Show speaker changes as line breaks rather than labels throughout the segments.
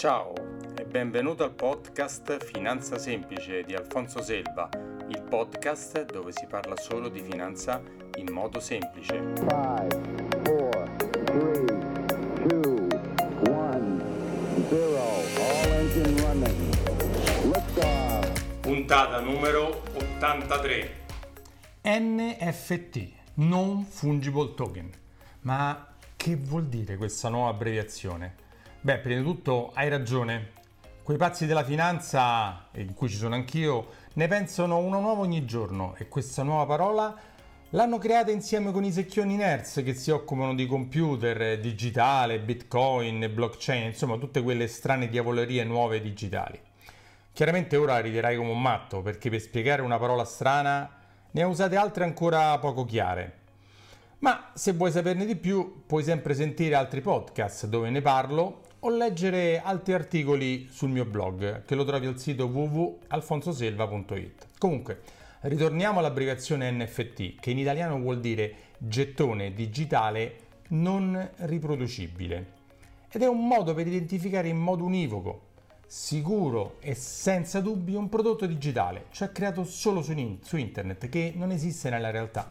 Ciao e benvenuto al podcast Finanza Semplice di Alfonso Selva, il podcast dove si parla solo di finanza in modo semplice. 5, 4, 3, 2, 1, 0, all engine running. Liftoff. Puntata numero 83.
NFT, Non Fungible Token. Ma che vuol dire questa nuova abbreviazione? Beh, prima di tutto hai ragione. Quei pazzi della finanza, in cui ci sono anch'io, ne pensano uno nuovo ogni giorno e questa nuova parola l'hanno creata insieme con i secchioni nerds che si occupano di computer, digitale, bitcoin, blockchain, insomma tutte quelle strane diavolerie nuove digitali. Chiaramente ora riderai come un matto perché per spiegare una parola strana ne ha usate altre ancora poco chiare. Ma se vuoi saperne di più puoi sempre sentire altri podcast dove ne parlo o leggere altri articoli sul mio blog che lo trovi al sito www.alfonsoselva.it. Comunque, ritorniamo all'abbreviazione NFT che in italiano vuol dire gettone digitale non riproducibile ed è un modo per identificare in modo univoco, sicuro e senza dubbi un prodotto digitale, cioè creato solo su, internet che non esiste nella realtà.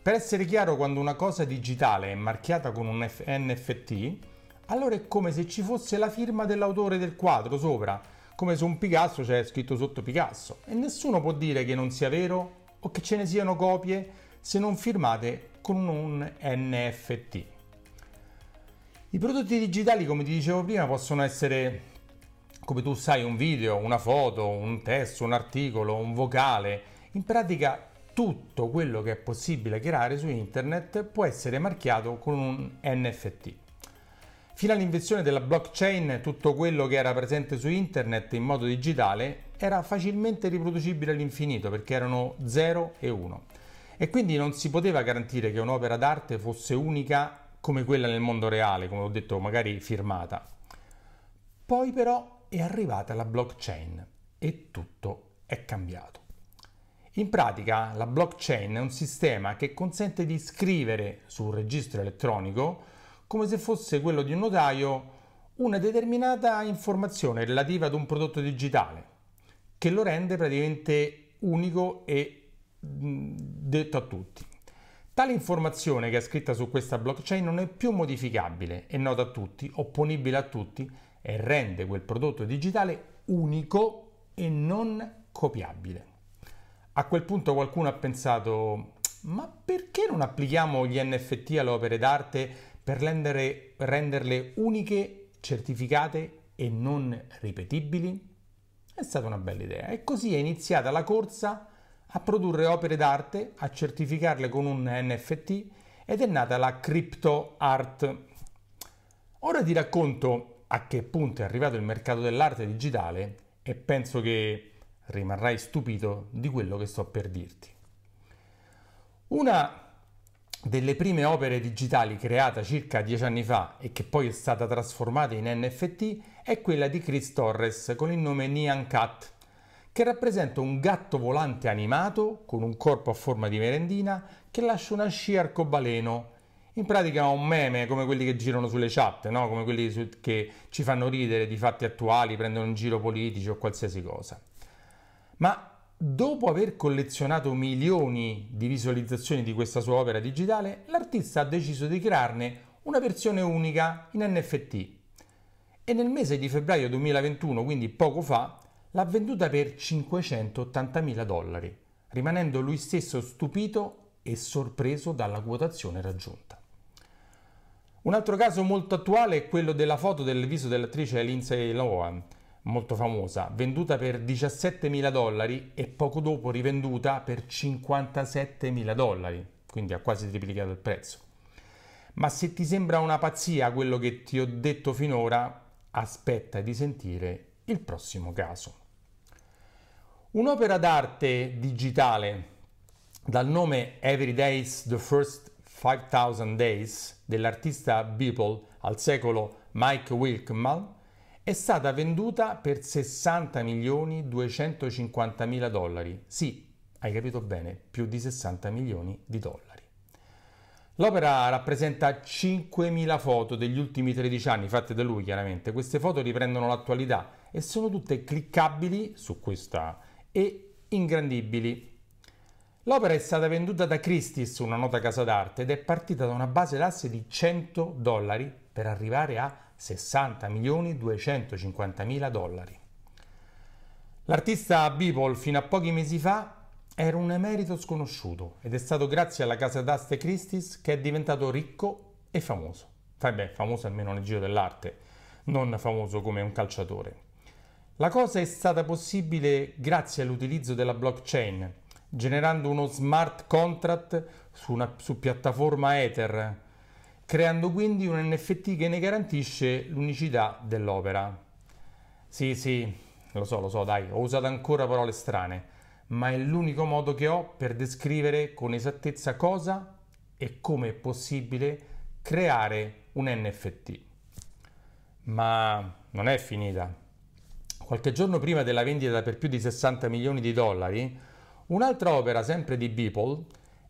Per essere chiaro, quando una cosa digitale è marchiata con un NFT, allora è come se ci fosse la firma dell'autore del quadro sopra, come su un Picasso c'è scritto sotto Picasso. E nessuno può dire che non sia vero o che ce ne siano copie se non firmate con un NFT. I prodotti digitali, come ti dicevo prima, possono essere, come tu sai, un video, una foto, un testo, un articolo, un vocale. In pratica tutto quello che è possibile creare su internet può essere marchiato con un NFT. Fino all'invenzione della blockchain tutto quello che era presente su internet in modo digitale era facilmente riproducibile all'infinito perché erano 0 e 1 e quindi non si poteva garantire che un'opera d'arte fosse unica come quella nel mondo reale, come ho detto, magari firmata. Poi però è arrivata la blockchain e tutto è cambiato. In pratica la blockchain è un sistema che consente di scrivere su un registro elettronico come se fosse quello di un notaio una determinata informazione relativa ad un prodotto digitale che lo rende praticamente unico e detto a tutti. Tale informazione che è scritta su questa blockchain non è più modificabile, è nota a tutti, opponibile a tutti e rende quel prodotto digitale unico e non copiabile. A quel punto qualcuno ha pensato, ma perché non applichiamo gli NFT alle opere d'arte per rendere, renderle uniche, certificate e non ripetibili? È stata una bella idea e così è iniziata la corsa a produrre opere d'arte, a certificarle con un NFT ed è nata la crypto art. Ora ti racconto a che punto è arrivato il mercato dell'arte digitale e penso che rimarrai stupito di quello che sto per dirti. Una delle prime opere digitali creata circa dieci anni fa e che poi è stata trasformata in NFT è quella di Chris Torres con il nome Nyan Cat, che rappresenta un gatto volante animato con un corpo a forma di merendina che lascia una scia arcobaleno. In pratica un meme come quelli che girano sulle chat, no? come quelli che ci fanno ridere di fatti attuali, prendono in giro politici o qualsiasi cosa. Ma Dopo aver collezionato milioni di visualizzazioni di questa sua opera digitale, l'artista ha deciso di crearne una versione unica in NFT e nel mese di febbraio 2021, quindi poco fa, l'ha venduta per 580.000 dollari, rimanendo lui stesso stupito e sorpreso dalla quotazione raggiunta. Un altro caso molto attuale è quello della foto del viso dell'attrice Lindsay Lohan, molto famosa, venduta per 17.000 dollari e poco dopo rivenduta per 57.000 dollari, quindi ha quasi triplicato il prezzo. Ma se ti sembra una pazzia quello che ti ho detto finora, aspetta di sentire il prossimo caso. Un'opera d'arte digitale dal nome Every Days The First 5000 Days dell'artista Beeple al secolo Mike Wilkman è stata venduta per 60 milioni 250 mila dollari. Sì, hai capito bene, più di 60 milioni di dollari. L'opera rappresenta 5.000 foto degli ultimi 13 anni, fatte da lui chiaramente. Queste foto riprendono l'attualità e sono tutte cliccabili su questa e ingrandibili. L'opera è stata venduta da Christie's, una nota casa d'arte, ed è partita da una base d'asse di 100 dollari per arrivare a 60 milioni 250 mila dollari. L'artista Beeple fino a pochi mesi fa era un emerito sconosciuto ed è stato grazie alla casa d'aste Christie's che è diventato ricco e famoso. Vabbè, famoso almeno nel giro dell'arte, non famoso come un calciatore. La cosa è stata possibile grazie all'utilizzo della blockchain, generando uno smart contract su, una, su piattaforma Ether, creando quindi un NFT che ne garantisce l'unicità dell'opera. Sì, sì, lo so, lo so, dai, ho usato ancora parole strane ma è l'unico modo che ho per descrivere con esattezza cosa e come è possibile creare un NFT. Ma non è finita. Qualche giorno prima della vendita per più di 60 milioni di dollari, un'altra opera, sempre di Beeple,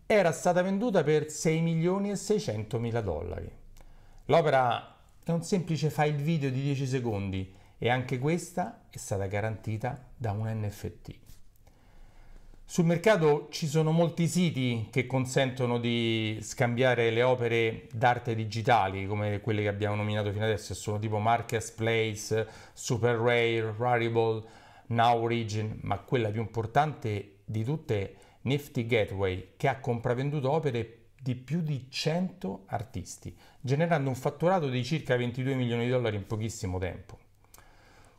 era stata venduta per 6 milioni e 600 mila dollari. L'opera è un semplice file video di 10 secondi e anche questa è stata garantita da un NFT. Sul mercato ci sono molti siti che consentono di scambiare le opere d'arte digitali, come quelle che abbiamo nominato fino adesso, sono tipo Marketplace, Super Rare, Rarible, Now Origin, ma quella più importante di tutte è Nifty Gateway, che ha compravenduto opere di più di 100 artisti, generando un fatturato di circa 22 milioni di dollari in pochissimo tempo.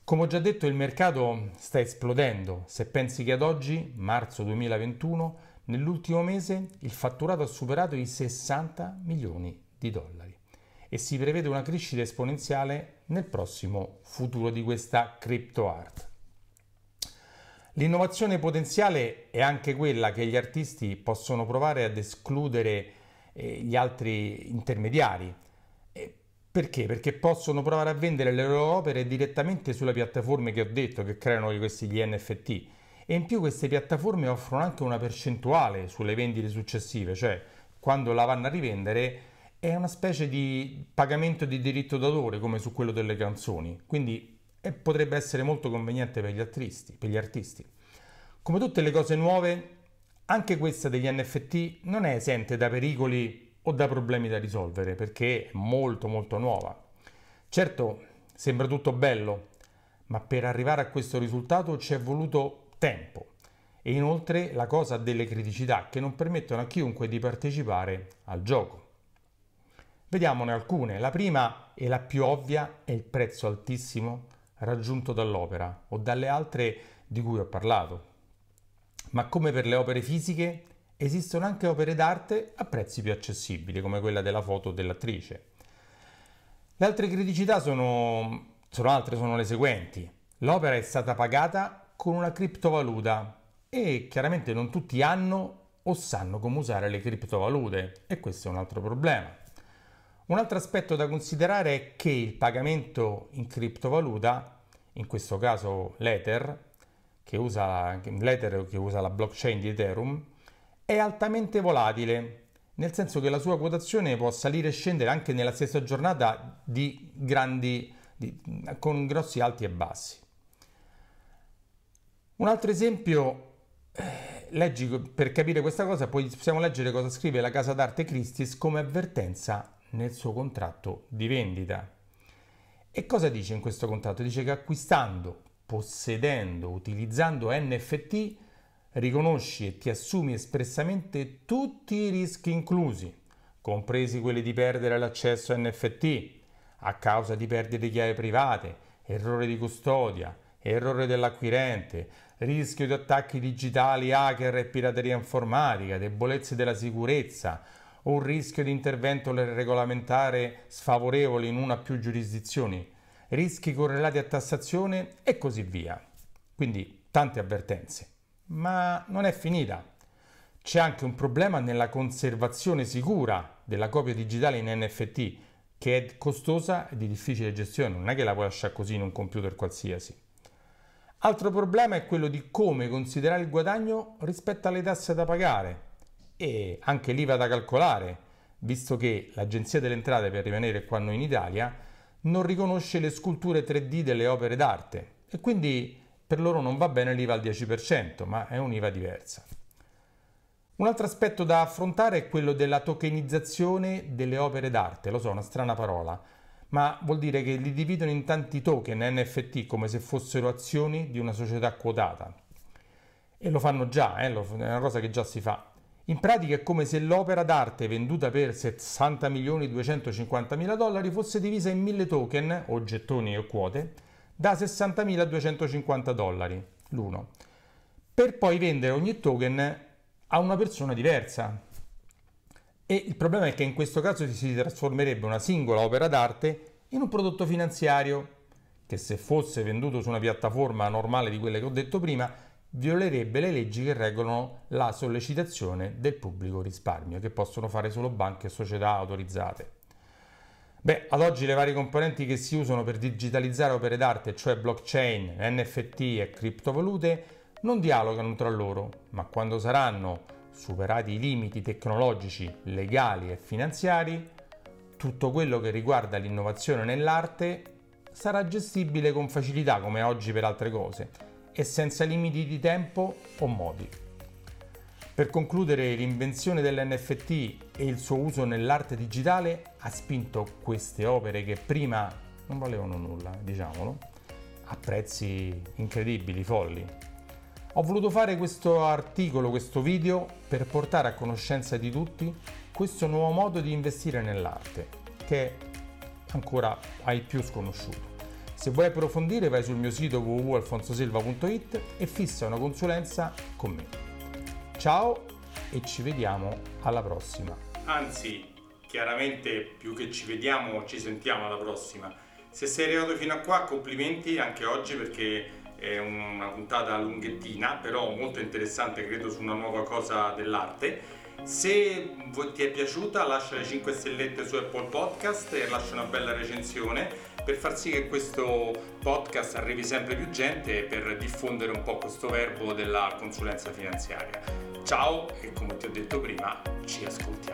Come ho già detto, il mercato sta esplodendo. Se pensi che ad oggi, marzo 2021, nell'ultimo mese il fatturato ha superato i 60 milioni di dollari e si prevede una crescita esponenziale nel prossimo futuro di questa crypto art. L'innovazione potenziale è anche quella che gli artisti possono provare ad escludere eh, gli altri intermediari. Perché? Perché possono provare a vendere le loro opere direttamente sulle piattaforme che ho detto che creano questi gli NFT e in più queste piattaforme offrono anche una percentuale sulle vendite successive, cioè quando la vanno a rivendere è una specie di pagamento di diritto d'autore come su quello delle canzoni, quindi eh, potrebbe essere molto conveniente per gli artisti, per gli artisti. Come tutte le cose nuove, anche questa degli NFT non è esente da pericoli o da problemi da risolvere perché è molto molto nuova. Certo, sembra tutto bello, ma per arrivare a questo risultato ci è voluto tempo e inoltre la cosa ha delle criticità che non permettono a chiunque di partecipare al gioco. Vediamone alcune. La prima e la più ovvia è il prezzo altissimo raggiunto dall'opera o dalle altre di cui ho parlato. Ma come per le opere fisiche, Esistono anche opere d'arte a prezzi più accessibili, come quella della foto dell'attrice. Le altre criticità sono, sono altre, sono le seguenti. L'opera è stata pagata con una criptovaluta e chiaramente non tutti hanno o sanno come usare le criptovalute e questo è un altro problema. Un altro aspetto da considerare è che il pagamento in criptovaluta, in questo caso l'Ether, che usa, l'Ether che usa la blockchain di Ethereum, è altamente volatile, nel senso che la sua quotazione può salire e scendere anche nella stessa giornata di grandi, di, con grossi alti e bassi. Un altro esempio, eh, leggi, per capire questa cosa possiamo leggere cosa scrive la casa d'arte Christie's come avvertenza nel suo contratto di vendita. E cosa dice in questo contratto? Dice che acquistando, possedendo, utilizzando NFT riconosci e ti assumi espressamente tutti i rischi inclusi, compresi quelli di perdere l'accesso a NFT a causa di perdite di chiave private, errore di custodia, errore dell'acquirente, rischio di attacchi digitali, hacker e pirateria informatica, debolezze della sicurezza, o un rischio di intervento regolamentare sfavorevole in una o più giurisdizioni, rischi correlati a tassazione e così via. Quindi tante avvertenze. Ma non è finita. C'è anche un problema nella conservazione sicura della copia digitale in NFT, che è costosa e di difficile gestione, non è che la puoi lasciare così in un computer qualsiasi. Altro problema è quello di come considerare il guadagno rispetto alle tasse da pagare e anche l'IVA da calcolare, visto che l'Agenzia delle Entrate per rimanere qua noi in Italia non riconosce le sculture 3D delle opere d'arte e quindi per loro non va bene l'IVA al 10%, ma è un'IVA diversa. Un altro aspetto da affrontare è quello della tokenizzazione delle opere d'arte, lo so, una strana parola, ma vuol dire che li dividono in tanti token NFT come se fossero azioni di una società quotata. E lo fanno già, eh, è una cosa che già si fa. In pratica è come se l'opera d'arte venduta per 60 milioni 250 mila dollari fosse divisa in 1000 token o gettoni o quote da 60.250 dollari l'uno, per poi vendere ogni token a una persona diversa. E il problema è che in questo caso si trasformerebbe una singola opera d'arte in un prodotto finanziario che se fosse venduto su una piattaforma normale di quelle che ho detto prima, violerebbe le leggi che regolano la sollecitazione del pubblico risparmio, che possono fare solo banche e società autorizzate. Beh, ad oggi le varie componenti che si usano per digitalizzare opere d'arte, cioè blockchain, NFT e criptovalute, non dialogano tra loro, ma quando saranno superati i limiti tecnologici, legali e finanziari, tutto quello che riguarda l'innovazione nell'arte sarà gestibile con facilità come oggi per altre cose e senza limiti di tempo o modi. Per concludere, l'invenzione dell'NFT e il suo uso nell'arte digitale ha spinto queste opere che prima non valevano nulla, diciamolo, a prezzi incredibili, folli, ho voluto fare questo articolo, questo video, per portare a conoscenza di tutti questo nuovo modo di investire nell'arte, che è ancora ai più sconosciuto. Se vuoi approfondire vai sul mio sito www.alfonsosilva.it e fissa una consulenza con me. Ciao e ci vediamo alla prossima.
Anzi, chiaramente più che ci vediamo ci sentiamo alla prossima. Se sei arrivato fino a qua complimenti anche oggi perché è una puntata lunghettina, però molto interessante, credo, su una nuova cosa dell'arte. Se ti è piaciuta lascia le 5 stellette su Apple Podcast e lascia una bella recensione per far sì che questo podcast arrivi sempre più gente e per diffondere un po' questo verbo della consulenza finanziaria. Ciao e come ti ho detto prima ci prossima.